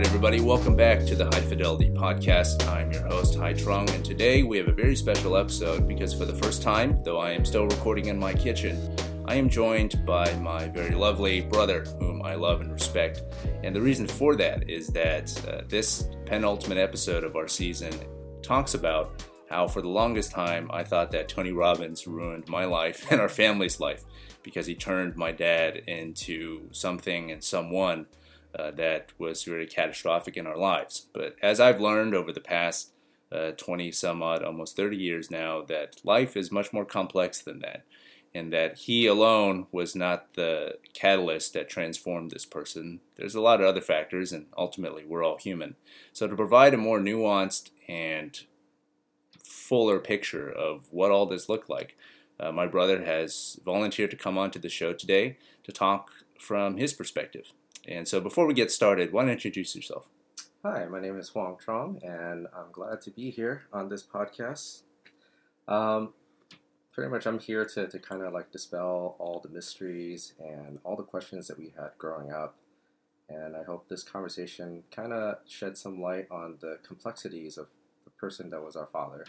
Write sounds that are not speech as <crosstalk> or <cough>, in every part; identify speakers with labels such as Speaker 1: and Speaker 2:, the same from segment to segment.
Speaker 1: right, everybody, welcome back to the High Fidelity Podcast. I'm your host, Hai Trung, and today we have a very special episode because for the first time, though I am still recording in my kitchen, I am joined by my very lovely brother, whom I love and respect. And the reason for that is that uh, this penultimate episode of our season talks about how, for the longest time, I thought that Tony Robbins ruined my life <laughs> and our family's life because he turned my dad into something and someone uh, that was very catastrophic in our lives. But as I've learned over the past uh, 20 some odd, almost 30 years now, that life is much more complex than that. And that he alone was not the catalyst that transformed this person. There's a lot of other factors, and ultimately, we're all human. So, to provide a more nuanced and fuller picture of what all this looked like, uh, my brother has volunteered to come onto the show today to talk from his perspective. And so before we get started, why don't you introduce yourself?
Speaker 2: Hi, my name is Huang Trong, and I'm glad to be here on this podcast. Um, pretty much, I'm here to, to kind of like dispel all the mysteries and all the questions that we had growing up. And I hope this conversation kind of shed some light on the complexities of the person that was our father.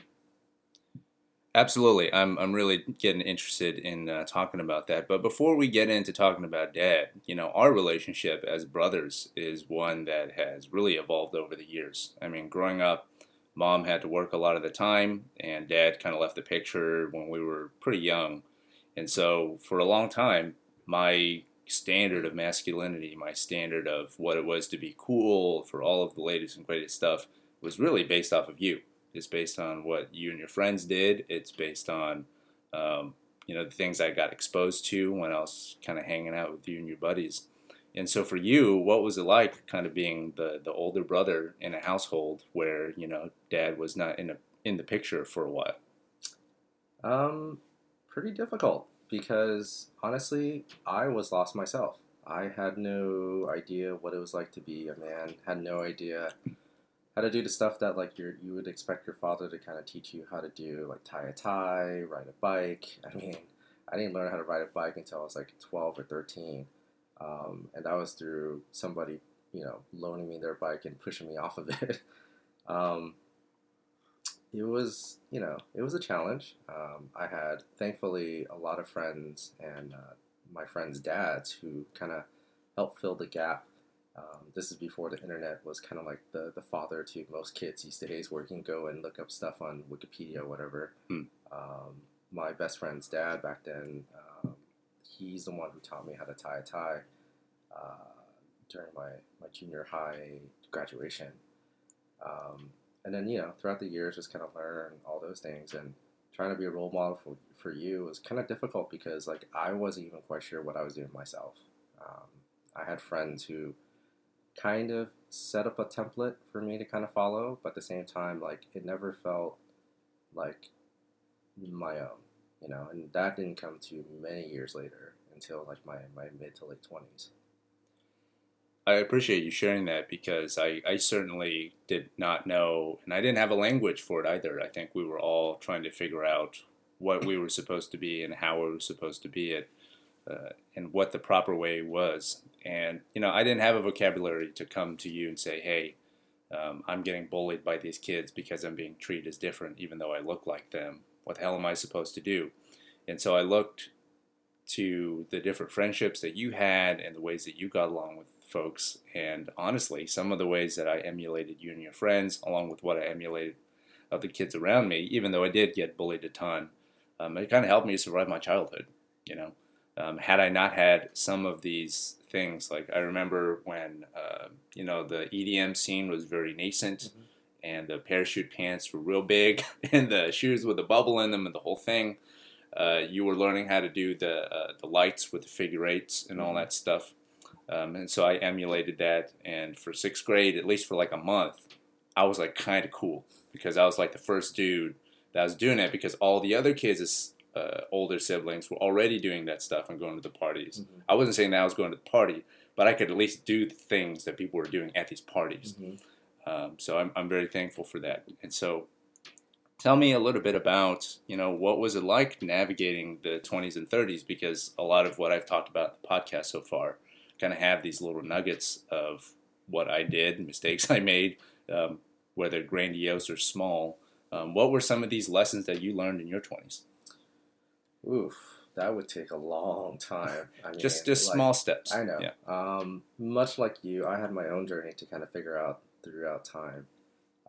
Speaker 1: Absolutely. I'm, I'm really getting interested in uh, talking about that. But before we get into talking about dad, you know, our relationship as brothers is one that has really evolved over the years. I mean, growing up, mom had to work a lot of the time, and dad kind of left the picture when we were pretty young. And so for a long time, my standard of masculinity, my standard of what it was to be cool for all of the latest and greatest stuff was really based off of you. It's based on what you and your friends did. It's based on, um, you know, the things I got exposed to when I was kind of hanging out with you and your buddies. And so for you, what was it like kind of being the, the older brother in a household where, you know, dad was not in a, in the picture for a while?
Speaker 2: Um, pretty difficult because honestly, I was lost myself. I had no idea what it was like to be a man, had no idea how to do the stuff that like you you would expect your father to kind of teach you how to do, like tie a tie, ride a bike. I mean, I didn't learn how to ride a bike until I was like 12 or 13, um, and that was through somebody you know loaning me their bike and pushing me <laughs> off of it. um, it was you know it was a challenge. Um, I had thankfully a lot of friends and uh, my friends' dads who kind of helped fill the gap um, this is before the internet was kind of like the, the father to most kids these days, where you can go and look up stuff on Wikipedia or whatever.
Speaker 1: Hmm.
Speaker 2: Um, my best friend's dad back then, um, he's the one who taught me how to tie a tie uh, during my, my junior high graduation. Um, and then, you know, throughout the years, just kind of learn all those things. And trying to be a role model for, for you was kind of difficult because, like, I wasn't even quite sure what I was doing myself. Um, I had friends who kind of set up a template for me to kind of follow, but at the same time, like it never felt like my own, you know, and that didn't come to many years later until like my, my mid to late 20s.
Speaker 1: I appreciate you sharing that because I, I certainly did not know, and I didn't have a language for it either. I think we were all trying to figure out what we were supposed to be and how we were supposed to be it, uh, and what the proper way was. And, you know, I didn't have a vocabulary to come to you and say, hey, um, I'm getting bullied by these kids because I'm being treated as different, even though I look like them. What the hell am I supposed to do? And so I looked to the different friendships that you had and the ways that you got along with folks. And honestly, some of the ways that I emulated you and your friends, along with what I emulated of the kids around me, even though I did get bullied a ton, um, it kind of helped me survive my childhood, you know. Um, had I not had some of these things, like I remember when uh, you know the EDM scene was very nascent, mm-hmm. and the parachute pants were real big, <laughs> and the shoes with the bubble in them, and the whole thing. Uh, you were learning how to do the uh, the lights with the figure eights and all mm-hmm. that stuff, um, and so I emulated that. And for sixth grade, at least for like a month, I was like kind of cool because I was like the first dude that was doing it because all the other kids uh, older siblings were already doing that stuff and going to the parties. Mm-hmm. I wasn't saying that I was going to the party, but I could at least do the things that people were doing at these parties. Mm-hmm. Um, so I'm, I'm very thankful for that. And so, tell me a little bit about you know what was it like navigating the 20s and 30s because a lot of what I've talked about in the podcast so far kind of have these little nuggets of what I did, <laughs> mistakes I made, um, whether grandiose or small. Um, what were some of these lessons that you learned in your 20s?
Speaker 2: Oof, that would take a long time. I mean,
Speaker 1: just just
Speaker 2: like,
Speaker 1: small steps.
Speaker 2: I know.
Speaker 1: Yeah.
Speaker 2: Um, much like you, I had my own journey to kind of figure out throughout time.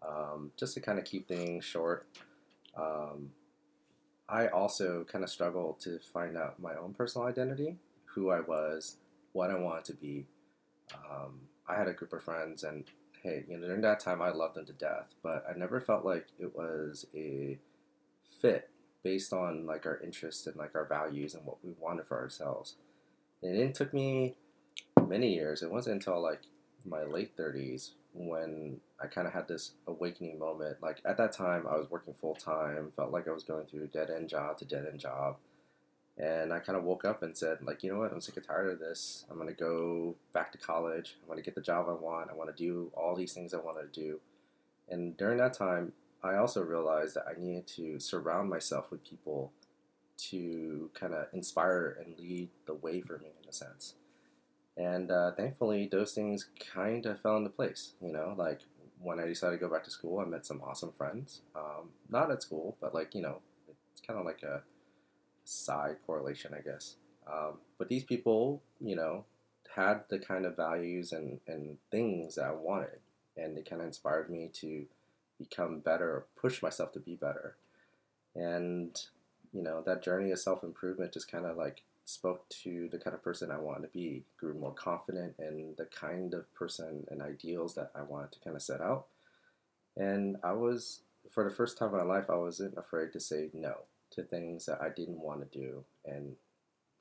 Speaker 2: Um, just to kind of keep things short. Um, I also kind of struggled to find out my own personal identity, who I was, what I wanted to be. Um, I had a group of friends, and hey, you know, during that time, I loved them to death, but I never felt like it was a fit based on like our interests and like our values and what we wanted for ourselves. And it took me many years. It wasn't until like my late 30s when I kind of had this awakening moment. Like at that time, I was working full time, felt like I was going through dead end job to dead end job. And I kind of woke up and said, like, you know what? I'm sick and tired of this. I'm going to go back to college. I'm going to get the job I want. I want to do all these things I want to do. And during that time, I also realized that I needed to surround myself with people to kind of inspire and lead the way for me in a sense. And uh, thankfully, those things kind of fell into place. You know, like when I decided to go back to school, I met some awesome friends. Um, not at school, but like, you know, it's kind of like a side correlation, I guess. Um, but these people, you know, had the kind of values and, and things that I wanted. And they kind of inspired me to become better, or push myself to be better. And, you know, that journey of self improvement just kind of like spoke to the kind of person I wanted to be, grew more confident in the kind of person and ideals that I wanted to kind of set out. And I was, for the first time in my life, I wasn't afraid to say no to things that I didn't want to do and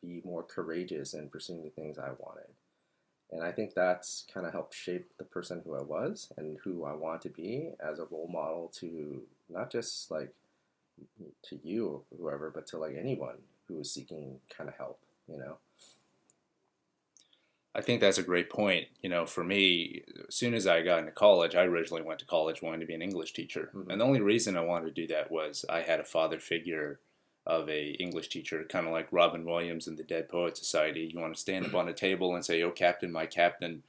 Speaker 2: be more courageous in pursuing the things I wanted. And I think that's kind of helped shape the person who I was and who I want to be as a role model to not just like to you or whoever, but to like anyone who is seeking kind of help, you know?
Speaker 1: I think that's a great point. You know, for me, as soon as I got into college, I originally went to college wanting to be an English teacher. Mm-hmm. And the only reason I wanted to do that was I had a father figure of a English teacher, kind of like Robin Williams in the Dead Poet Society. You want to stand up on a table and say, "Oh, Captain, my Captain."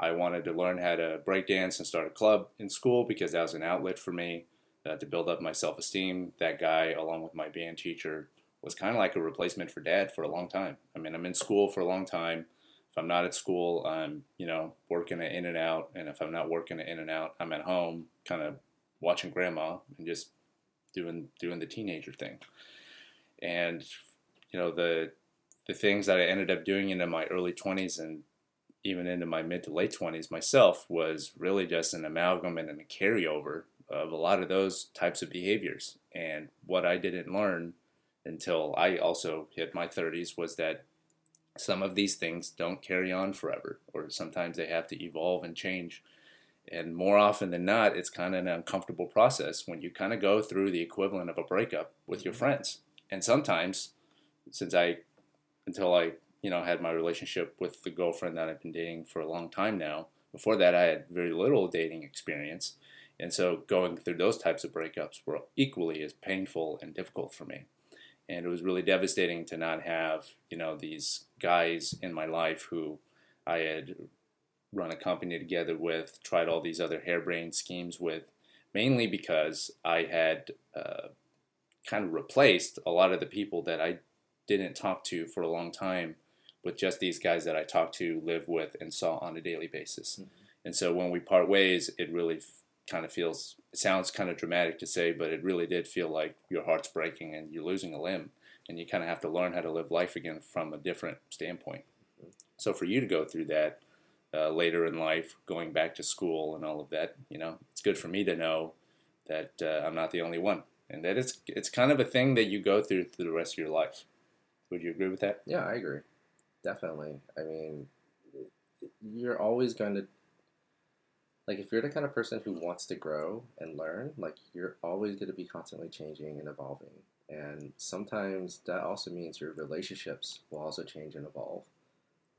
Speaker 1: I wanted to learn how to break dance and start a club in school because that was an outlet for me uh, to build up my self-esteem. That guy, along with my band teacher, was kind of like a replacement for dad for a long time. I mean, I'm in school for a long time. If I'm not at school, I'm you know working it in and out, and if I'm not working it in and out, I'm at home, kind of watching grandma and just doing doing the teenager thing and you know the the things that I ended up doing into my early 20s and even into my mid to late 20s myself was really just an amalgam and a carryover of a lot of those types of behaviors. And what I didn't learn until I also hit my 30s was that some of these things don't carry on forever, or sometimes they have to evolve and change. And more often than not, it's kind of an uncomfortable process when you kind of go through the equivalent of a breakup with your mm-hmm. friends and sometimes since I until I you know had my relationship with the girlfriend that I've been dating for a long time now. Before that, I had very little dating experience, and so going through those types of breakups were equally as painful and difficult for me. And it was really devastating to not have you know these guys in my life who I had run a company together with, tried all these other harebrained schemes with, mainly because I had uh, kind of replaced a lot of the people that I didn't talk to for a long time with just these guys that I talked to, live with, and saw on a daily basis. Mm-hmm. And so when we part ways, it really f- kind of feels, it sounds kind of dramatic to say, but it really did feel like your heart's breaking and you're losing a limb. And you kind of have to learn how to live life again from a different standpoint. Mm-hmm. So for you to go through that uh, later in life, going back to school and all of that, you know, it's good for me to know that uh, I'm not the only one and that it's it's kind of a thing that you go through through the rest of your life. Would you agree with that?
Speaker 2: Yeah, I agree. Definitely. I mean, you're always going to like if you're the kind of person who wants to grow and learn, like you're always going to be constantly changing and evolving. And sometimes that also means your relationships will also change and evolve.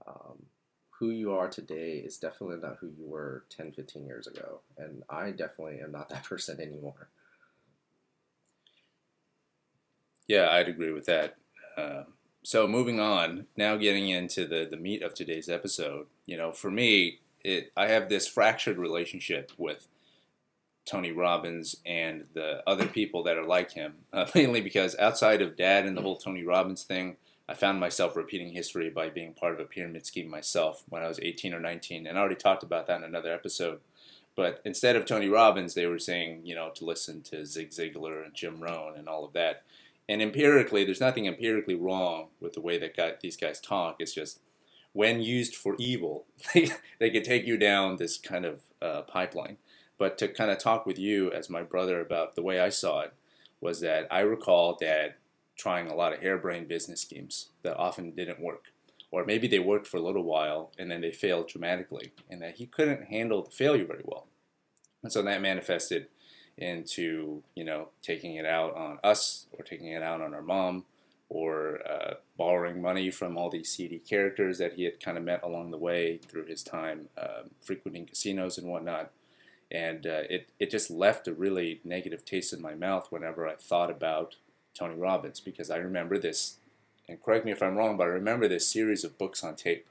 Speaker 2: Um, who you are today is definitely not who you were 10, 15 years ago. And I definitely am not that <laughs> person anymore.
Speaker 1: Yeah, I'd agree with that. Uh, so moving on, now getting into the the meat of today's episode. You know, for me, it I have this fractured relationship with Tony Robbins and the other people that are like him, <laughs> uh, mainly because outside of Dad and the whole Tony Robbins thing, I found myself repeating history by being part of a pyramid scheme myself when I was 18 or 19, and I already talked about that in another episode. But instead of Tony Robbins, they were saying, you know, to listen to Zig Ziglar and Jim Rohn and all of that. And empirically, there's nothing empirically wrong with the way that guy, these guys talk. It's just when used for evil, <laughs> they, they could take you down this kind of uh, pipeline. But to kind of talk with you as my brother about the way I saw it was that I recall Dad trying a lot of harebrained business schemes that often didn't work. Or maybe they worked for a little while and then they failed dramatically, and that he couldn't handle the failure very well. And so that manifested into, you know, taking it out on us or taking it out on our mom or uh, borrowing money from all these seedy characters that he had kind of met along the way through his time um, frequenting casinos and whatnot. And uh, it, it just left a really negative taste in my mouth whenever I thought about Tony Robbins because I remember this, and correct me if I'm wrong, but I remember this series of books on tape.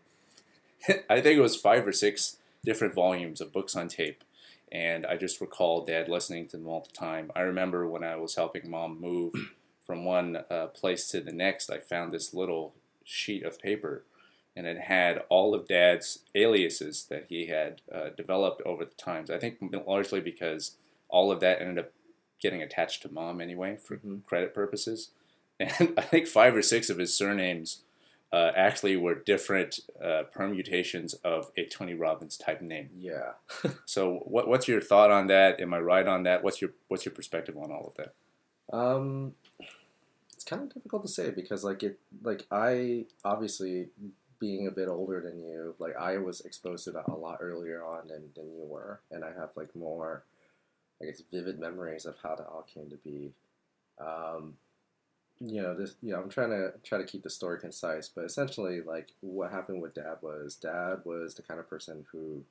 Speaker 1: <laughs> I think it was five or six different volumes of books on tape. And I just recall dad listening to them all the time. I remember when I was helping mom move <clears throat> from one uh, place to the next, I found this little sheet of paper and it had all of dad's aliases that he had uh, developed over the times. I think largely because all of that ended up getting attached to mom anyway for mm-hmm. credit purposes. <laughs> And I think five or six of his surnames uh, actually were different uh, permutations of a Tony Robbins type name.
Speaker 2: Yeah. <laughs>
Speaker 1: so what, what's your thought on that? Am I right on that? What's your what's your perspective on all of that?
Speaker 2: Um, it's kind of difficult to say because like it like I obviously being a bit older than you, like I was exposed to that a lot earlier on than, than you were, and I have like more I guess vivid memories of how that all came to be. Um, you know, this know, I'm trying to try to keep the story concise, but essentially like what happened with dad was dad was the kind of person who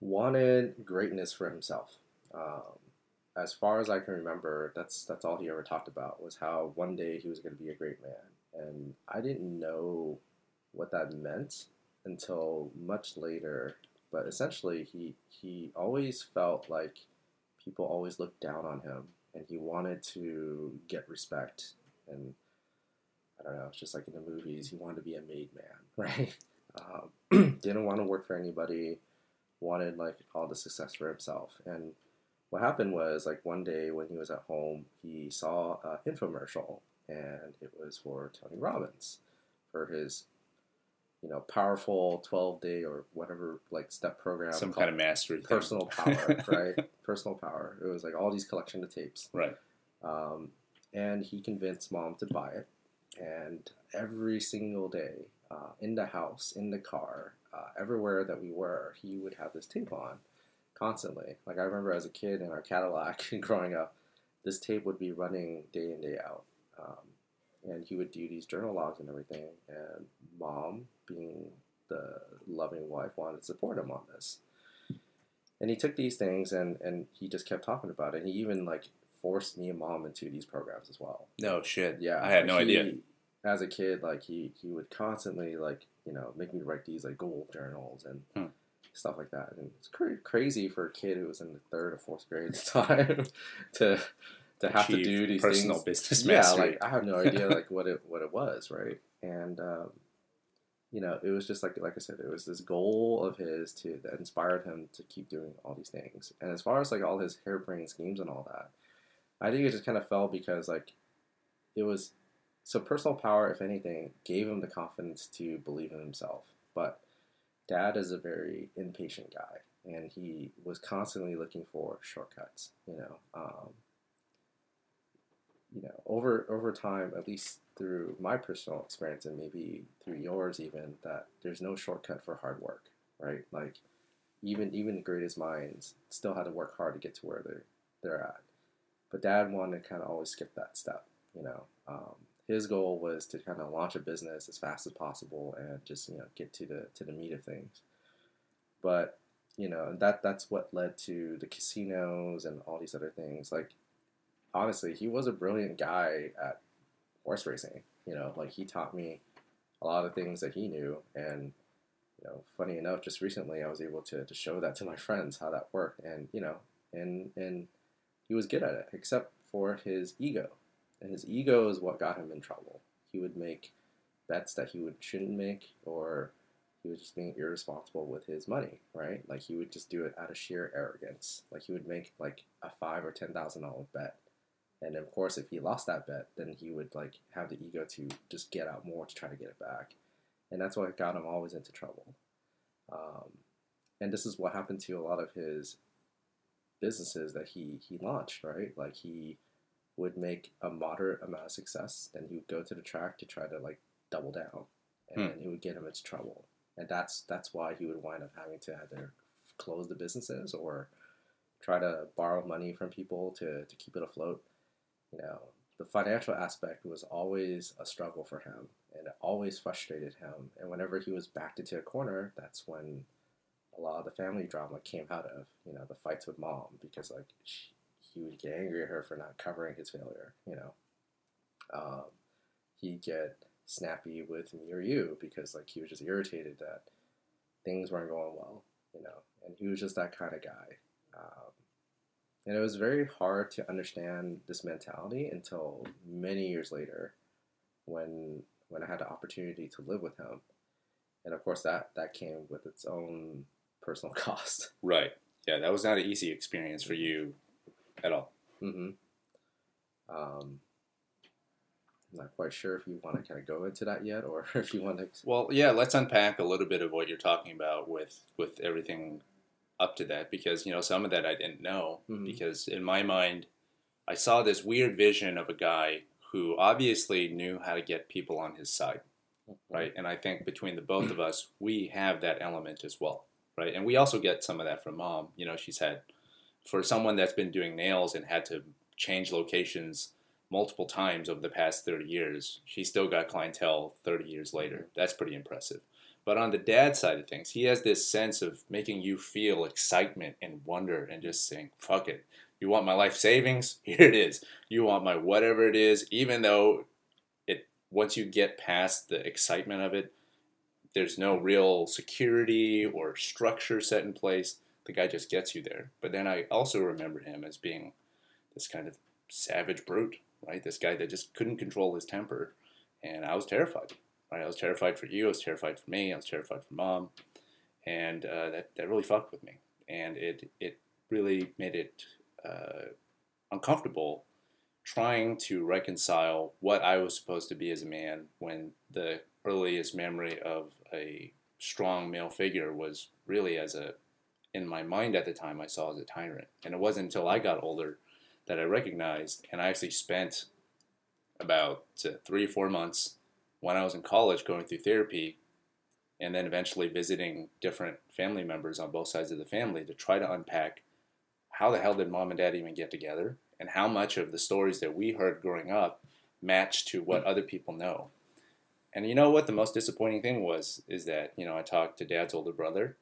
Speaker 2: wanted greatness for himself. Um, as far as I can remember, that's that's all he ever talked about was how one day he was going to be a great man, and I didn't know what that meant until much later but essentially, he he always felt like people always looked down on him, and he wanted to get respect. And I don't know, it's just like in the movies, he wanted to be a made man, <laughs> right? Um, <clears throat> didn't want to work for anybody, wanted like all the success for himself. And what happened was like one day when he was at home, he saw an infomercial, and it was for Tony Robbins for his you know, powerful 12 day or whatever like step program.
Speaker 1: Some kind of mastery.
Speaker 2: Personal power, <laughs> right? Personal power. It was like all these collection of tapes.
Speaker 1: Right.
Speaker 2: Um, and he convinced mom to buy it. And every single day, uh, in the house, in the car, uh, everywhere that we were, he would have this tape on constantly. Like I remember as a kid in our Cadillac and <laughs> growing up, this tape would be running day in, day out. Um, and he would do these journal logs and everything. And mom, being the loving wife, wanted to support him on this. And he took these things and and he just kept talking about it. And he even like forced me and mom into these programs as well.
Speaker 1: No shit.
Speaker 2: Yeah,
Speaker 1: I had no
Speaker 2: he,
Speaker 1: idea.
Speaker 2: As a kid, like he he would constantly like you know make me write these like goal journals and. Hmm stuff like that. And it's cr- crazy for a kid who was in the third or fourth grade at <laughs> the time to to have to do these
Speaker 1: personal
Speaker 2: things.
Speaker 1: business
Speaker 2: yeah,
Speaker 1: mastery.
Speaker 2: like I have no idea <laughs> like what it what it was, right? And um, you know, it was just like like I said, it was this goal of his to that inspired him to keep doing all these things. And as far as like all his harebrained schemes and all that, I think it just kind of fell because like it was so personal power, if anything, gave him the confidence to believe in himself. But dad is a very impatient guy, and he was constantly looking for shortcuts. You know, um, you know, over over time, at least through my personal experience and maybe through yours even, that there's no shortcut for hard work, right? Like even even the greatest minds still had to work hard to get to where they're they're at. But dad wanted to kind of always skip that step, you know. Um, his goal was to kind of launch a business as fast as possible and just you know get to the to the meat of things. But you know that that's what led to the casinos and all these other things. Like honestly, he was a brilliant guy at horse racing. You know, like he taught me a lot of things that he knew, and you know, funny enough, just recently I was able to, to show that to my friends how that worked, and you know, and and he was good at it, except for his ego, and his ego is what got him in trouble. He would make bets that he would shouldn't make, or he was just being irresponsible with his money, right? Like he would just do it out of sheer arrogance. Like he would make like a five or ten thousand dollar bet, and of course, if he lost that bet, then he would like have the ego to just get out more to try to get it back and that's what got him always into trouble. Um, and this is what happened to a lot of his businesses that he he launched, right? Like he would make a moderate amount of success, then he would go to the track to try to like double down, and
Speaker 1: Hmm.
Speaker 2: he would get him into trouble, and that's that's why he would wind up having to either close the businesses or try to borrow money from people to to keep it afloat. You know, the financial aspect was always a struggle for him, and it always frustrated him. And whenever he was backed into a corner, that's when a lot of the family drama came out of. You know, the fights with mom because like she, he would get angry at her for not covering his failure. You know, um, he'd get snappy with me or you because like he was just irritated that things weren't going well. You know, and he was just that kind of guy. Um, and it was very hard to understand this mentality until many years later when when I had the opportunity to live with him. And of course that that came with its own personal <laughs> cost.
Speaker 1: Right. Yeah, that was not an easy experience for you at all.
Speaker 2: hmm Um, I'm not quite sure if you want to kind of go into that yet, or <laughs> if you want to.
Speaker 1: Well, yeah, let's unpack a little bit of what you're talking about with with everything up to that because you know some of that I didn't know
Speaker 2: Mhm.
Speaker 1: because in my mind I saw this weird vision of a guy who obviously knew how to get people on his side, right? And I think between the both of us, we have that element as well, right? And we also get some of that from mom. You know, she's had for someone that's been doing nails and had to change locations multiple times over the past 30 years, she still got clientele 30 years later. That's pretty impressive. But on the dad side of things, he has this sense of making you feel excitement and wonder and just saying, fuck it. You want my life savings? <laughs> Here it is. You want my whatever it is, even though it once you get past the excitement of it, there's no real security or structure set in place. The guy just gets you there. But then I also remember him as being this kind of savage brute, right? This guy that just couldn't control his temper. And I was terrified, right? I was terrified for you. I was terrified for me. I was terrified for mom. And uh, that, that really fucked with me. And it, it really made it uh, uncomfortable trying to reconcile what I was supposed to be as a man when the earliest memory of a strong male figure was really as a in my mind at the time I saw as a tyrant. And it wasn't until I got older that I recognized and I actually spent about uh, three or four months when I was in college going through therapy and then eventually visiting different family members on both sides of the family to try to unpack how the hell did mom and dad even get together and how much of the stories that we heard growing up match to what other people know. And you know what the most disappointing thing was is that, you know, I talked to dad's older brother,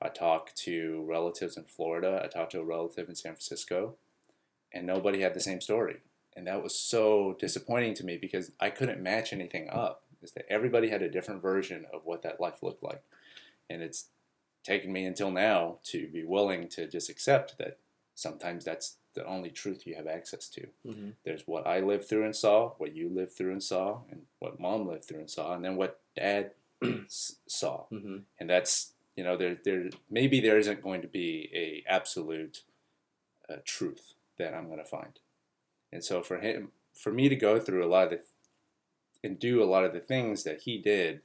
Speaker 1: I talked to relatives in Florida, I talked to a relative in San Francisco, and nobody had the same story. And that was so disappointing to me because I couldn't match anything up. Is that everybody had a different version of what that life looked like. And it's taken me until now to be willing to just accept that sometimes that's the only truth you have access to.
Speaker 2: Mm-hmm.
Speaker 1: There's what I lived through and saw, what you lived through and saw, and what mom lived through and saw, and then what dad <clears throat> saw.
Speaker 2: Mm-hmm.
Speaker 1: And that's you know there there maybe there isn't going to be a absolute uh, truth that I'm going to find. And so for him, for me to go through a lot of the and do a lot of the things that he did,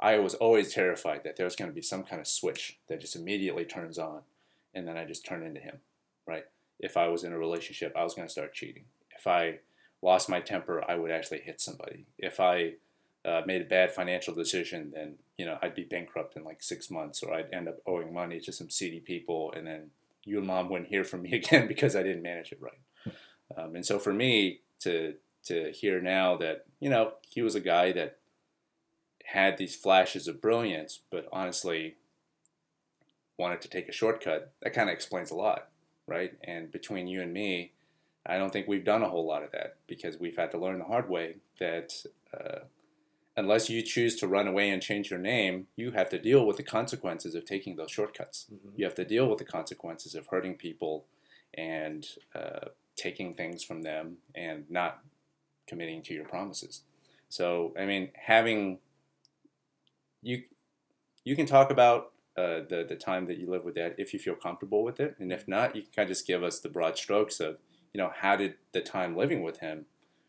Speaker 1: I was always terrified that there was going to be some kind of switch that just immediately turns on, and then I just turn into him, right? If I was in a relationship, I was going to start cheating. If I lost my temper, I would actually hit somebody. If I uh, made a bad financial decision, then you know I'd be bankrupt in like six months, or I'd end up owing money to some seedy people, and then you and mom wouldn't hear from me <laughs> again because I didn't manage it right. Um, and so for me to to hear now that you know he was a guy that had these flashes of brilliance, but honestly wanted to take a shortcut, that kind of explains a lot, right? And between you and me, I don't think we've done a whole lot of that because we've had to learn the hard way that uh, unless you choose to run away and change your name, you have to deal with the consequences of taking those shortcuts.
Speaker 2: Mhm.
Speaker 1: You have to deal with the consequences of hurting people and uh, taking things from them and not committing to your promises. So, I mean, having you you can talk about uh, the the time that you live with dad if you feel comfortable with it, and if not, you can kind of just give us the broad strokes of you know how did the time living with him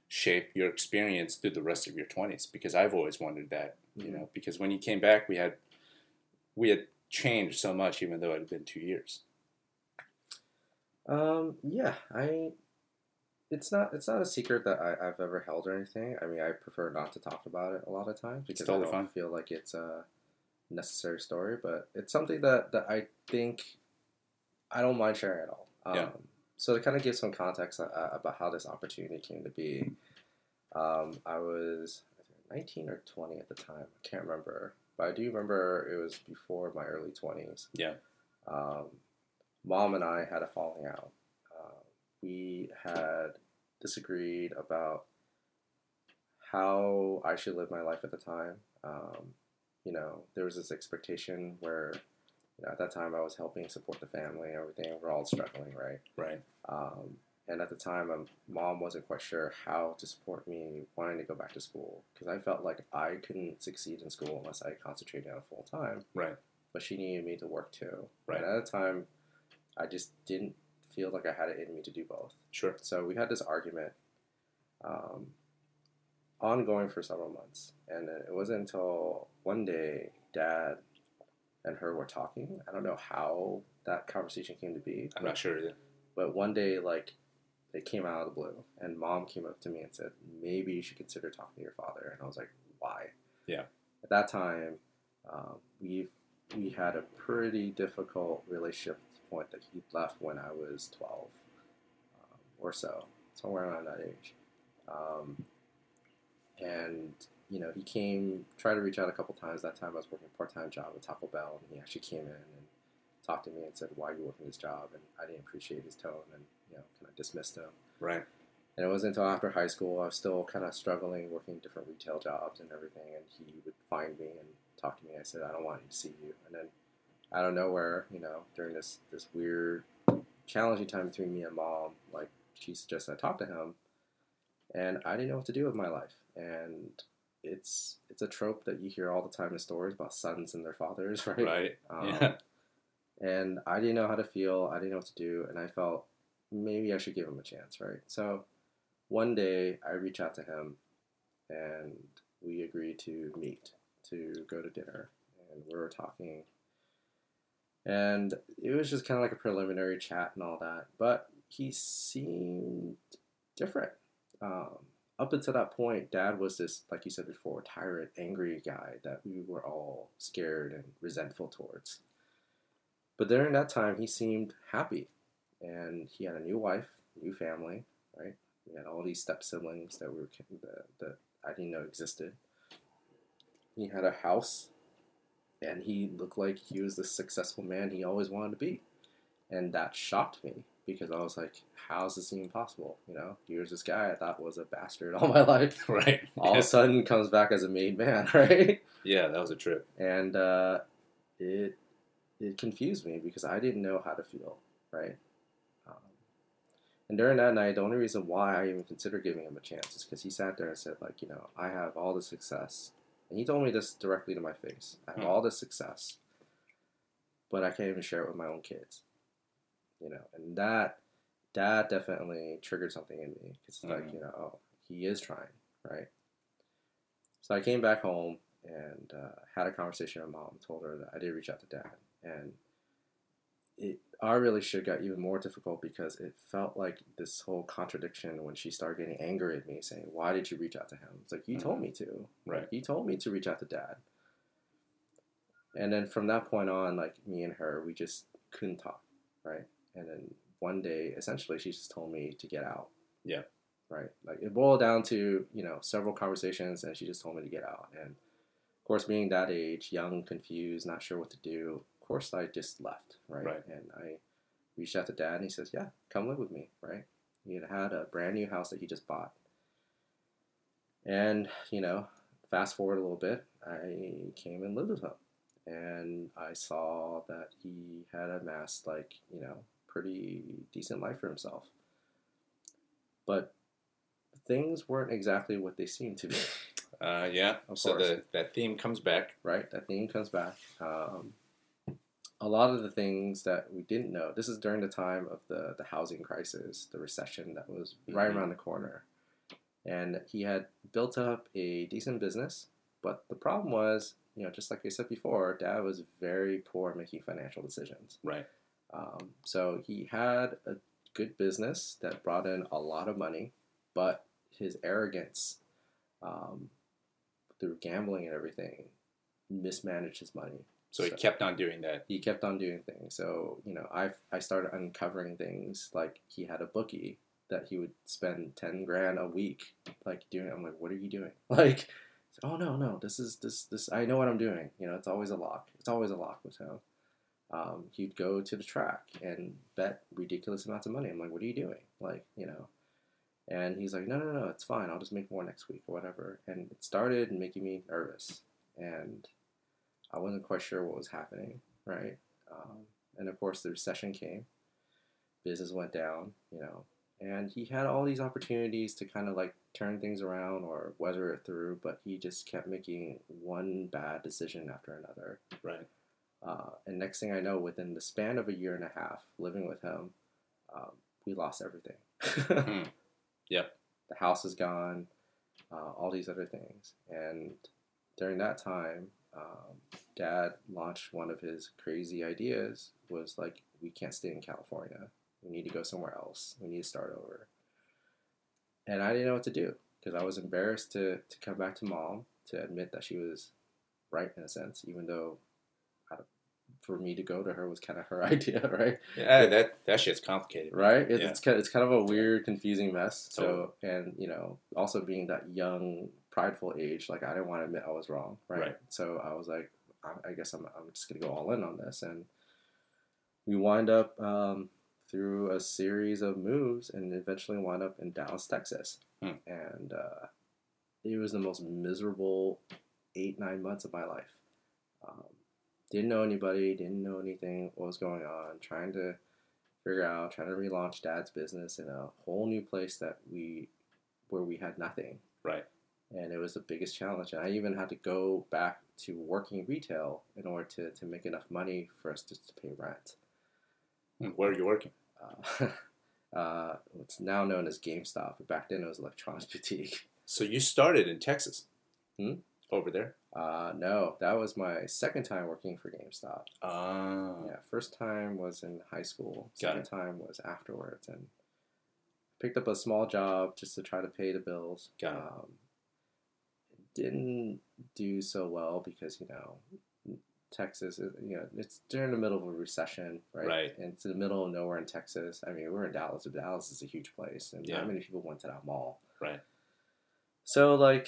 Speaker 1: shape your experience through the rest of your twenties? Because I've always wondered that, you
Speaker 2: Mhm.
Speaker 1: know, because when you came back, we had we had changed so much, even though it had been two years.
Speaker 2: Um, yeah, I. It's not. It's not a secret that I, I've ever held or anything. I mean, I prefer not to talk about it a lot of times because
Speaker 1: totally
Speaker 2: I don't
Speaker 1: fine.
Speaker 2: feel like it's a necessary story. But it's something that that I think I don't mind sharing at all. Um,
Speaker 1: Yeah.
Speaker 2: So to kind of give some context uh, about how this opportunity came to be, um, I was 19 or 20 at the time. I can't remember, but I do remember it was before my early 20s
Speaker 1: Yeah.
Speaker 2: um, mom and I had a falling out. Uh, we had disagreed about how I should live my life at the time. Um, you know, there was this expectation where, you know, at that time I was helping support the family and everything. We're all struggling, right?
Speaker 1: Right.
Speaker 2: Um, and at the time, um, mom wasn't quite sure how to support me wanting to go back to school because I felt like I couldn't succeed in school unless I concentrated on full time
Speaker 1: Right.
Speaker 2: but she needed me to work too.
Speaker 1: Right.
Speaker 2: And at the time, I just didn't feel like I had it in me to do both.
Speaker 1: Sure.
Speaker 2: So we had this argument, um, ongoing for several months, and it wasn't until one day, Dad and her were talking. I don't know how that conversation came to be.
Speaker 1: I'm not sure. Either.
Speaker 2: But one day, like, it came out of the blue, and mom came up to me and said, maybe you should consider talking to your father. And I was like, why?
Speaker 1: Yeah.
Speaker 2: At that time, um, we've we had a pretty difficult relationship point that he left when I was 12 um, or so, somewhere around that age. Um, and you know, he came, tried to reach out a couple times. That time I was working a part-time job at Taco Bell, and he actually came in and talked to me and said, "Why are you working this job?" And I didn't appreciate his tone, and you know, kind of dismissed him.
Speaker 1: Right.
Speaker 2: And it wasn't until after high school I was still kind of struggling, working different retail jobs and everything. And he would find me and talk to me. I said, "I don't want to see you." And then, out of nowhere, you know, during this this weird, challenging time between me and mom, like she suggested I talk to him, and I didn't know what to do with my life. And it's it's a trope that you hear all the time in stories about sons and their fathers, <laughs> right?
Speaker 1: Right.
Speaker 2: Um,
Speaker 1: yeah.
Speaker 2: and I didn't know how to feel. I didn't know what to do, and I felt maybe I should give him a chance, right? So one day I reach out to him, and we agreed to meet to go to dinner, and we were talking, and it was just kind of like a preliminary chat and all that, but he seemed different. Um, up until that point, Dad was this, like you said before, tyrant, angry guy that we were all scared and resentful towards. But during that time, he seemed happy, and he had a new wife, new family, right? We had all these step siblings that we were that, that I didn't know existed. He had a house, and he looked like he was the successful man he always wanted to be, and that shocked me because I was like, "How's this even possible?" You know, here's this guy I thought was a bastard <laughs> all my life, <laughs>
Speaker 1: Right.
Speaker 2: all of a sudden comes back as a made man, <laughs> right?
Speaker 1: yeah, that was a trip.
Speaker 2: and uh, it it confused me because I didn't know how to feel, right? Um, and during that night, the only reason why I even considered giving him a chance is because he sat there and said, like, you know, I have all the success, and he told me this directly to my face. I have
Speaker 1: Hmm.
Speaker 2: all this success, but I can't even share it with my own kids, you know, and that that definitely triggered something in me because it's like,
Speaker 1: Mhm.
Speaker 2: you know, oh, he is trying, right? So I came back home and uh, had a conversation with mom. Told her that I did reach out to dad, and it our relationship got even more difficult because it felt like this whole contradiction when she started getting angry at me, saying, "Why did you reach out to him?" It's like you told
Speaker 1: Mhm.
Speaker 2: me to.
Speaker 1: Right.
Speaker 2: Like, you told me to reach out to dad. And then from that point on, like me and her, we just couldn't talk, right? And then one day, essentially, she just told me to get out.
Speaker 1: Yeah.
Speaker 2: Right. Like it boiled down to you know several conversations, and she just told me to get out. And of course, being that age, young, confused, not sure what to do, course, I just left. Right.
Speaker 1: Right.
Speaker 2: And I reached out to dad, and he says, "Yeah, come live with me." Right. He had had a brand new house that he just bought. And you know, fast forward a little bit, I came and lived with him, and I saw that he had amassed like you know pretty decent life for himself. But things weren't exactly what they seemed to be. <laughs>
Speaker 1: Uh, yeah.
Speaker 2: Of
Speaker 1: so
Speaker 2: course.
Speaker 1: the that theme comes back.
Speaker 2: right? That theme comes back. Um, a lot of the things that we didn't know. This is during the time of the the housing crisis, the recession that was right
Speaker 1: Mhm.
Speaker 2: around the corner, and he had built up a decent business. But the problem was, you know, just like I said before, Dad was very poor making financial decisions.
Speaker 1: Right.
Speaker 2: Um, so he had a good business that brought in a lot of money, but his arrogance um, through gambling and everything mismanaged his money.
Speaker 1: So he kept on doing that.
Speaker 2: He kept on doing things. So you know, I I started uncovering things like he had a bookie that he would spend ten grand a week like doing. I'm like, what are you doing? <laughs> Like, oh no no, this is this this I know what I'm doing. You know, it's always a lock. It's always a lock with him. Um, he'd go to the track and bet ridiculous amounts of money. I'm like, what are you doing? Like, you know. And he's like, no, no, no, it's fine. I'll just make more next week or whatever. And it started making me nervous. And I wasn't quite sure what was happening, right? Um, and of course, the recession came. Business went down, you know. And he had all these opportunities to kind of like turn things around or weather it through, but he just kept making one bad decision after another.
Speaker 1: Right.
Speaker 2: Uh, and next thing I know, within the span of a year and a half living with him, um, we lost everything.
Speaker 1: Hmm. <laughs> Yep.
Speaker 2: The house is gone, uh, all these other things. And during that time, um, Dad launched one of his crazy ideas. Was like, we can't stay in California. We need to go somewhere else. We need to start over. And I didn't know what to do because I was embarrassed to to come back to mom to admit that she was right in a sense, even though for me to go to her was kind of her <laughs> idea, right?
Speaker 1: Yeah, that that shit's complicated.
Speaker 2: Right? It's,
Speaker 1: Yeah.
Speaker 2: it's kind of, it's kind of a weird, confusing mess. So, and you know, also being that young, prideful age, like I didn't want to admit I was wrong, right?
Speaker 1: Right.
Speaker 2: So I was like, I, I guess I'm, I'm just gonna go all in on this, and we wind up um, through a series of moves, and eventually wind up in Dallas, Texas,
Speaker 1: Hmm.
Speaker 2: and uh, it was the most miserable eight nine months of my life. Um, didn't know anybody, didn't know anything, what was going on, trying to figure out, trying to relaunch dad's business in a whole new place that we, where we had nothing.
Speaker 1: Right.
Speaker 2: And it was the biggest challenge. And I even had to go back to working retail in order to, to make enough money for us just to pay rent.
Speaker 1: Where are you working?
Speaker 2: Uh, <laughs> uh, it's now known as GameStop, but back then it was Electronics <laughs> Boutique.
Speaker 1: So you started in Texas.
Speaker 2: Hmm?
Speaker 1: Over there.
Speaker 2: Uh, no, that was my second time working for GameStop.
Speaker 1: Ah.
Speaker 2: Yeah, first time was in high school.
Speaker 1: Got
Speaker 2: Second time was afterwards, and picked up a small job just to try to pay the bills.
Speaker 1: Got it.
Speaker 2: Um, didn't do so well because you know Texas is you know it's during the middle of a recession, right?
Speaker 1: Right.
Speaker 2: And it's in the middle of nowhere in Texas. I mean, we're in Dallas, but Dallas is a huge place, and
Speaker 1: Yeah.
Speaker 2: not many people went to that mall.
Speaker 1: Right.
Speaker 2: So like,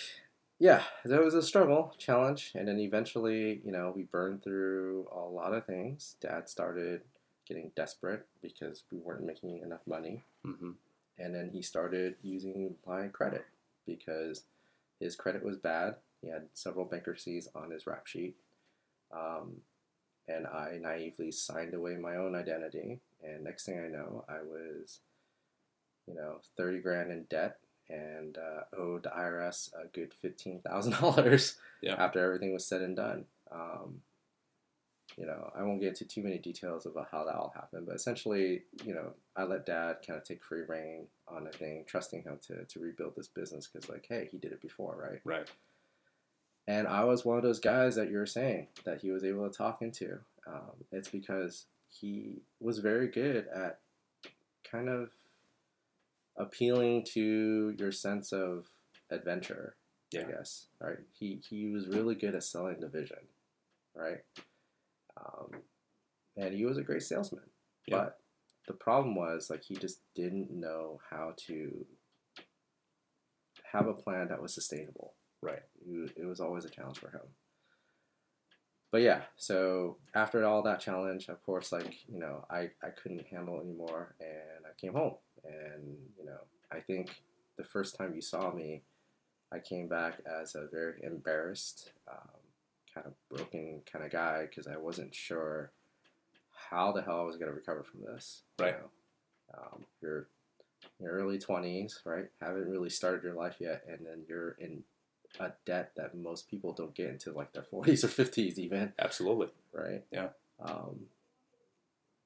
Speaker 2: yeah, there was a struggle, challenge, and then eventually, you know, we burned through a lot of things. Dad started getting desperate because we weren't making enough money,
Speaker 1: Mm-hmm.
Speaker 2: and then he started using my credit because his credit was bad. He had several bankruptcies on his rap sheet, um, and I naively signed away my own identity. And next thing I know, I was, you know, thirty grand in debt and uh, owed the IRS a good fifteen thousand dollars
Speaker 1: Yeah.
Speaker 2: after everything was said and done. Um, you know, I won't get into too many details about how that all happened, but essentially, you know, I let Dad kind of take free reign on the thing, trusting him to to rebuild this business because, like, hey, he did it before, right?
Speaker 1: Right.
Speaker 2: And I was one of those guys that you were saying that he was able to talk into. Um, it's because he was very good at kind of appealing to your sense of adventure,
Speaker 1: Yeah.
Speaker 2: I guess. Right? He he was really good at selling the vision, right? Um, and he was a great salesman.
Speaker 1: Yeah.
Speaker 2: But the problem was like he just didn't know how to have a plan that was sustainable
Speaker 1: Right.
Speaker 2: it was always a challenge for him. But yeah, so after all that challenge, of course, like you know, I I couldn't handle anymore, and I came home, and you know, I think the first time you saw me, I came back as a very embarrassed, um, kind of broken kind of guy because I wasn't sure how the hell I was going to recover from this. you
Speaker 1: Right.
Speaker 2: know. Um, you're in your early 20s, right? Haven't really started your life yet, and then you're in a debt that most people don't get into like their <laughs> 40s or 50s even,
Speaker 1: Absolutely.
Speaker 2: right?
Speaker 1: Yeah.
Speaker 2: Um,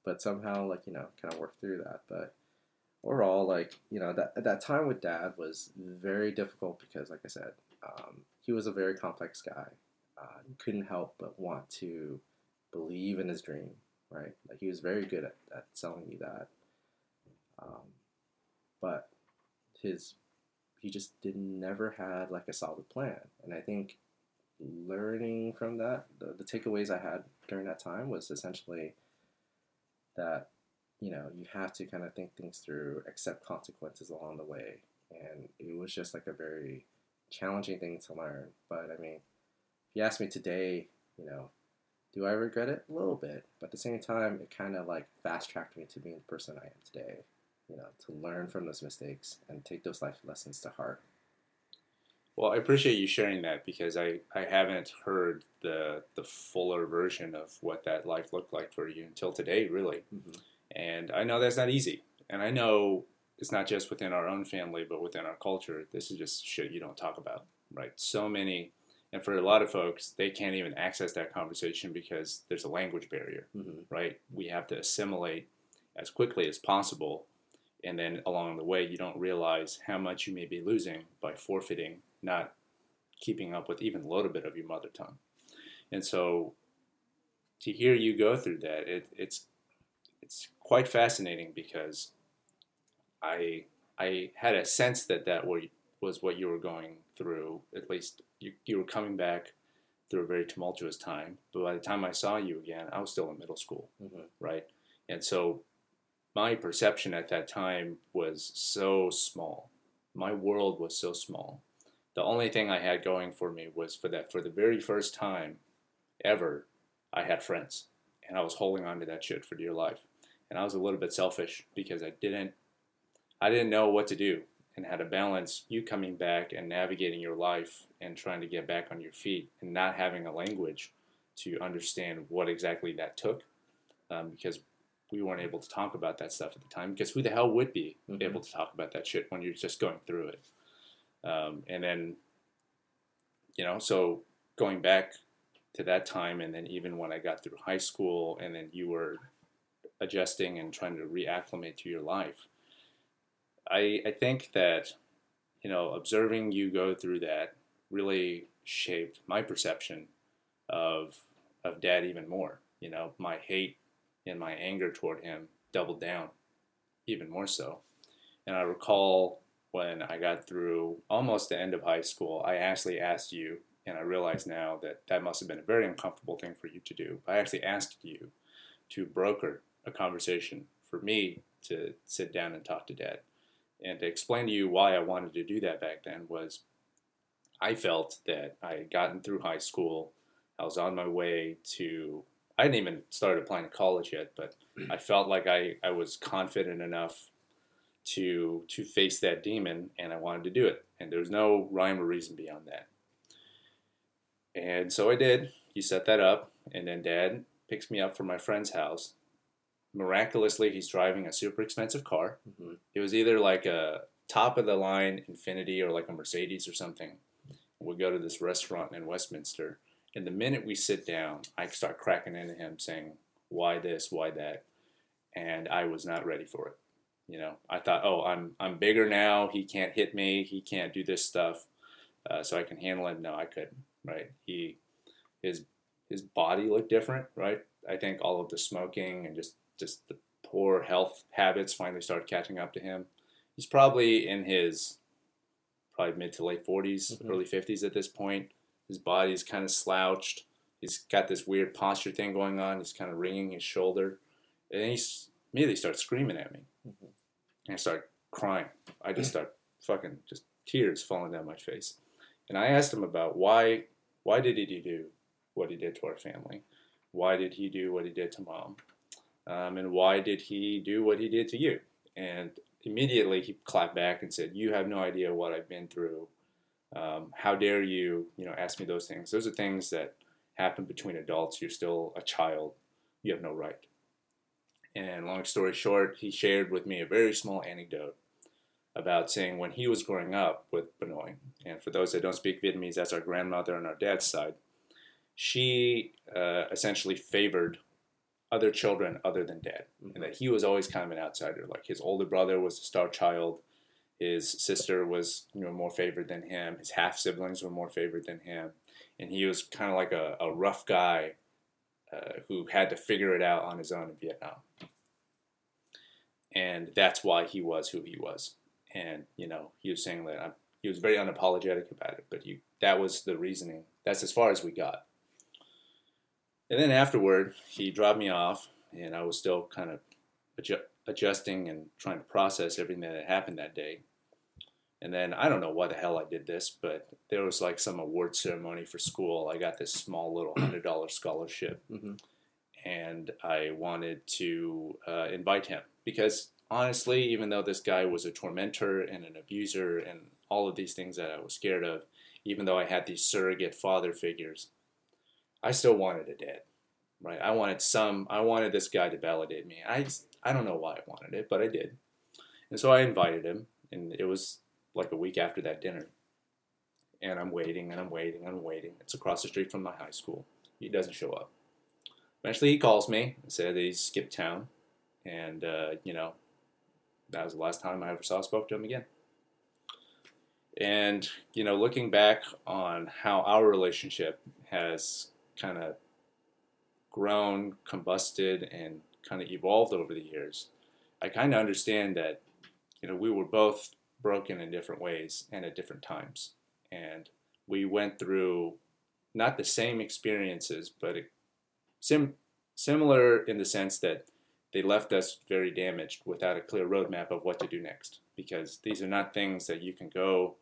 Speaker 2: but somehow, like you know, kind of work through that. But overall, like you know, that that time with dad was very difficult because, like I said, um, he was a very complex guy. Uh, couldn't help but want to believe in his dream, right? Like he was very good at, at selling you that. Um, but his he just did never had like a solid plan, and I think learning from that, the, the takeaways I had during that time was essentially that you know you have to kind of think things through, accept consequences along the way, and it was just like a very challenging thing to learn. But I mean, you ask me today, you know, do I regret it? A little bit, but at the same time, it kind of like fast tracked me to being the person I am today. You know, to learn from those mistakes and take those life lessons to heart.
Speaker 1: Well, I appreciate you sharing that because I, I haven't heard the the fuller version of what that life looked like for you until today, really.
Speaker 2: Mm-hmm.
Speaker 1: And I know that's not easy. And I know it's not just within our own family, but within our culture. This is just shit you don't talk about, right? So many, and for a lot of folks, they can't even access that conversation because there's a language barrier,
Speaker 2: Mm-hmm.
Speaker 1: right? We have to assimilate as quickly as possible. And then along the way, you don't realize how much you may be losing by forfeiting, not keeping up with even a little bit of your mother tongue. And so to hear you go through that, it, it's it's quite fascinating because I I had a sense that that were, was what you were going through. At least you, you were coming back through a very tumultuous time. But by the time I saw you again, I was still in middle school,
Speaker 2: Mm-hmm.
Speaker 1: right? And so my perception at that time was so small. My world was so small. The only thing I had going for me was for that for the very first time ever, I had friends. And I was holding on to that shit for dear life. And I was a little bit selfish because I didn't I didn't know what to do and how to balance you coming back and navigating your life and trying to get back on your feet and not having a language to understand what exactly that took um, because we weren't able to talk about that stuff at the time because who the hell would be
Speaker 2: Mhm.
Speaker 1: able to talk about that shit when you're just going through it um, and then you know so going back to that time and then even when i got through high school and then you were adjusting and trying to reacclimate to your life i i think that you know observing you go through that really shaped my perception of of dad even more. You know my hate and my anger toward him doubled down even more so. And i recall when i got through almost the end of high school i actually asked you and i realize now that that must have been a very uncomfortable thing for you to do i actually asked you to broker a conversation for me to sit down and talk to dad and to explain to you why i wanted to do that back then was i felt that i had gotten through high school i was on my way to i hadn't even started applying to college yet but <clears throat> i felt like i, I was confident enough to to face that demon and I wanted to do it. And there was no rhyme or reason beyond that. And so I did. He set that up and then dad picks me up from my friend's house. Miraculously he's driving a super expensive car.
Speaker 2: Mm-hmm.
Speaker 1: It was either like a top of the line Infiniti or like a Mercedes or something. We go to this restaurant in Westminster. And the minute we sit down, I start cracking into him saying, Why this? Why that? And I was not ready for it. You know, I thought, oh, I'm I'm bigger now. He can't hit me. He can't do this stuff, uh, so I can handle him. No, I couldn't. Right? He, his his body looked different. Right? I think all of the smoking and just just the poor health habits finally started catching up to him. He's probably in his probably mid to late 40s,
Speaker 2: Mhm.
Speaker 1: early 50s at this point. His body's kind of slouched. He's got this weird posture thing going on. He's kind of wringing his shoulder. And he immediately starts screaming at me.
Speaker 2: Mhm.
Speaker 1: And I start crying. I just <clears throat> start fucking just tears falling down my face. And I asked him about why why did he do what he did to our family? Why did he do what he did to mom? Um, and why did he do what he did to you? And immediately he clapped back and said, "You have no idea what I've been through Um, how dare you, you know, ask me those things? Those are things that happen between adults. You're still a child. You have no right. And long story short, he shared with me a very small anecdote about saying when he was growing up with Bà Nội, and for those that don't speak Vietnamese, that's our grandmother on our dad's side, she uh, essentially favored other children other than dad, mm-hmm. and that he was always kind of an outsider. Like his older brother was a star child, his sister was you know more favored than him, his half siblings were more favored than him, and he was kind of like a, a rough guy uh, who had to figure it out on his own in Vietnam. And that's why he was who he was. And, you know, he was saying that I'm, he was very unapologetic about it, but you, that was the reasoning. That's as far as we got. And then afterward, he dropped me off, and I was still kind of adju- adjusting and trying to process everything that had happened that day. And then I don't know why the hell I did this, but there was like some award ceremony for school. I got this small little <clears throat> hundred dollar scholarship, mm-hmm. and I wanted to uh, invite him because honestly, even though this guy was a tormentor and an abuser and all of these things that I was scared of, even though I had these surrogate father figures, I still wanted a dad, right? I wanted some. I wanted this guy to validate me. I I don't know why I wanted it, but I did, and so I invited him, and it was like a week after that dinner. And I'm waiting and I'm waiting and I'm waiting. It's across the street from my high school. He doesn't show up. Eventually, he calls me and said that he skipped town. And, uh, you know, that was the last time I ever saw spoke to him again. And, you know, looking back on how our relationship has kind of grown, combusted, and kind of evolved over the years, I kind of understand that, you know, we were both broken in different ways and at different times. And we went through not the same experiences, but sim- similar in the sense that they left us very damaged without a clear roadmap of what to do next. Because these are not things that you can go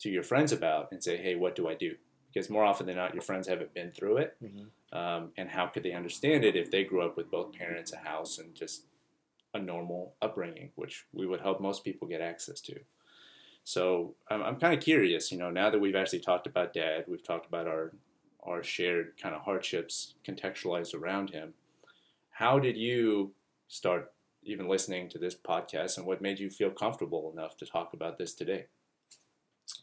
Speaker 1: to your friends about and say, hey, what do I do? Because more often than not, your friends haven't been through it. Mm-hmm. Um, and how could they understand it if they grew up with both parents, a house, and just a normal upbringing, which we would hope most people get access to. So I'm, I'm kind of curious, you know, now that we've actually talked about dad, we've talked about our our shared kind of hardships contextualized around him. How did you start even listening to this podcast, and what made you feel comfortable enough to talk about this today?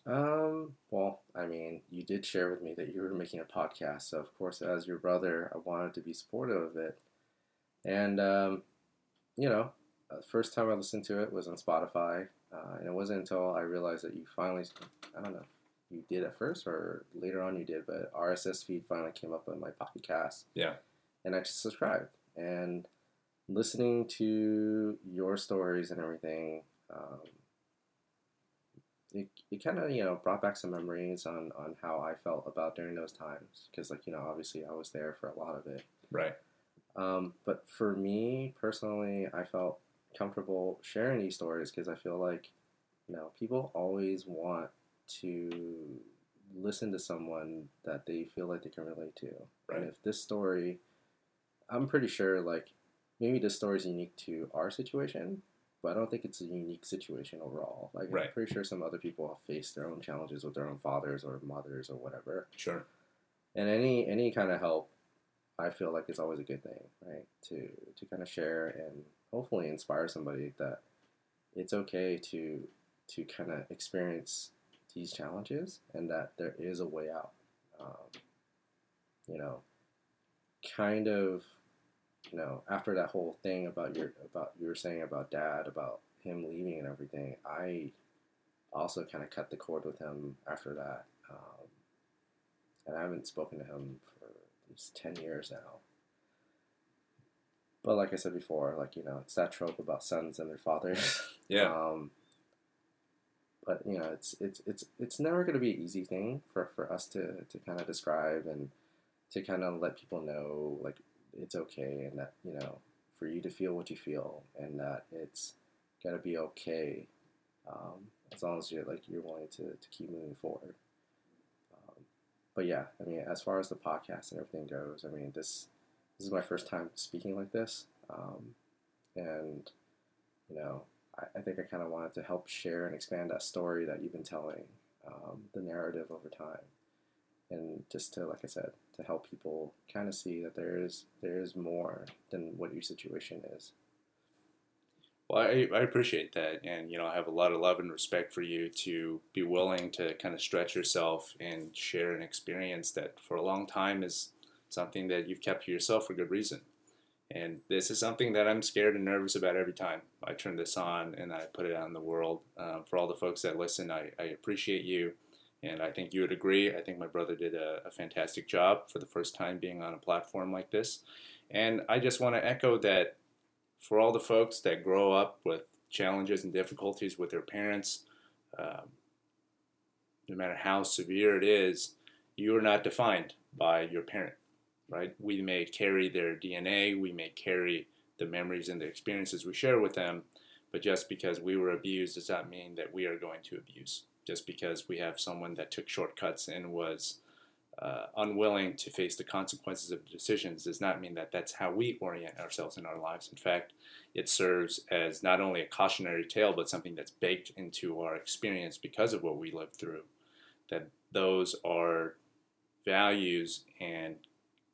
Speaker 2: Um, well, I mean, you did share with me that you were making a podcast, so of course, as your brother, I wanted to be supportive of it. And um, you know, the uh, first time I listened to it was on Spotify, uh, and it wasn't until I realized that you finally, I don't know, you did at first or later on you did, but RSS feed finally came up on my Pocket Cast.
Speaker 1: Yeah.
Speaker 2: And I just subscribed. And listening to your stories and everything, um, it, it kind of, you know, brought back some memories on, on how I felt about during those times. Because, like, you know, obviously I was there for a lot of it.
Speaker 1: Right.
Speaker 2: Um, but for me personally, I felt comfortable sharing these stories because I feel like, you know, people always want to listen to someone that they feel like they can relate to. Right. And if this story, I'm pretty sure, like, maybe this story is unique to our situation, but I don't think it's a unique situation overall. Like, right. I'm pretty sure some other people have faced their own challenges with their own fathers or mothers or whatever.
Speaker 1: Sure.
Speaker 2: And any any kind of help I feel like it's always a good thing, right? To to kind of share and hopefully inspire somebody that it's okay to to kind of experience these challenges and that there is a way out. Um, you know, kind of, you know, after that whole thing about your about you were saying about dad about him leaving and everything, I also kind of cut the cord with him after that, um, and I haven't spoken to him for it's 10 years now. But like I said before, like, you know, it's that trope about sons and their fathers. <laughs>
Speaker 1: Yeah.
Speaker 2: um, but you know, it's it's it's it's never going to be an easy thing for, for us to, to kind of describe and to kind of let people know like it's okay and that you know for you to feel what you feel and that it's gonna be okay um, as long as you're like you're willing to, to keep moving forward. But yeah, I mean, as far as the podcast and everything goes, I mean, this this is my first time speaking like this, um, and you know, I, I think I kind of wanted to help share and expand that story that you've been telling, um, the narrative over time, and just to, like I said, to help people kind of see that there is there is more than what your situation is.
Speaker 1: Well, I, I appreciate that, and you know, I have a lot of love and respect for you to be willing to kind of stretch yourself and share an experience that, for a long time, is something that you've kept to yourself for good reason. And this is something that I'm scared and nervous about every time I turn this on and I put it out in the world. Um, for all the folks that listen, I, I, appreciate you. And I think you would agree. I think my brother did a, a fantastic job for the first time being on a platform like this. And I just want to echo that for all the folks that grow up with challenges and difficulties with their parents, um, no matter how severe it is, you are not defined by your parent right? We may carry their DNA, we may carry the memories and the experiences we share with them, but just because we were abused does not mean that we are going to abuse. Just because we have someone that took shortcuts and was uh, unwilling to face the consequences of decisions does not mean that that's how we orient ourselves in our lives. In fact, it serves as not only a cautionary tale, but something that's baked into our experience because of what we lived through. That those are values and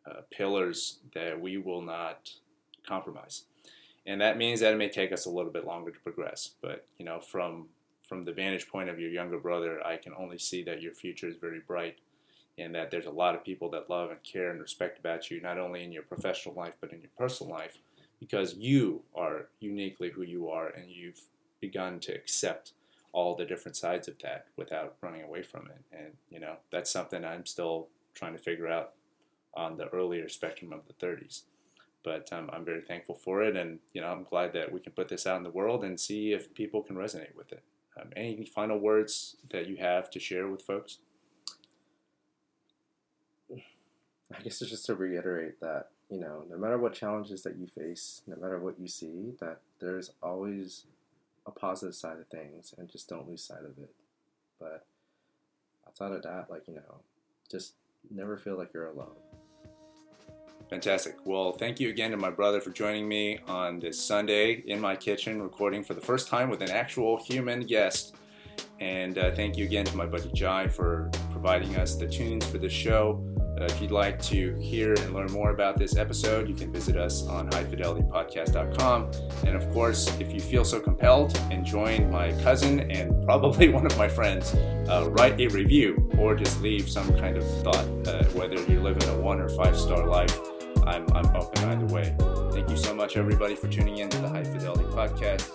Speaker 1: uh, pillars that we will not compromise. And that means that it may take us a little bit longer to progress. But you know, from from the vantage point of your younger brother, I can only see that your future is very bright, and that there's a lot of people that love and care and respect about you, not only in your professional life but in your personal life, because you are uniquely who you are, and you've begun to accept all the different sides of that without running away from it. And you know, that's something I'm still trying to figure out on the earlier spectrum of the 30s. But um, I'm very thankful for it, and you know I'm glad that we can put this out in the world and see if people can resonate with it. Um, any final words that you have to share with folks?
Speaker 2: I guess it's just to reiterate that you know no matter what challenges that you face, no matter what you see, that there's always a positive side of things, and just don't lose sight of it. But outside of that, like you know, just never feel like you're alone.
Speaker 1: Fantastic. Well, thank you again to my brother for joining me on this Sunday in my kitchen, recording for the first time with an actual human guest. And uh, thank you again to my buddy Jai for providing us the tunes for this show. Uh, if you'd like to hear and learn more about this episode, you can visit us on highfidelitypodcast.com. And of course, if you feel so compelled and join my cousin and probably <laughs> one of my friends, uh, write a review or just leave some kind of thought, uh, whether you're living a one or five star life. I'm, I'm open either way. Thank you so much, everybody, for tuning in to the High Fidelity Podcast.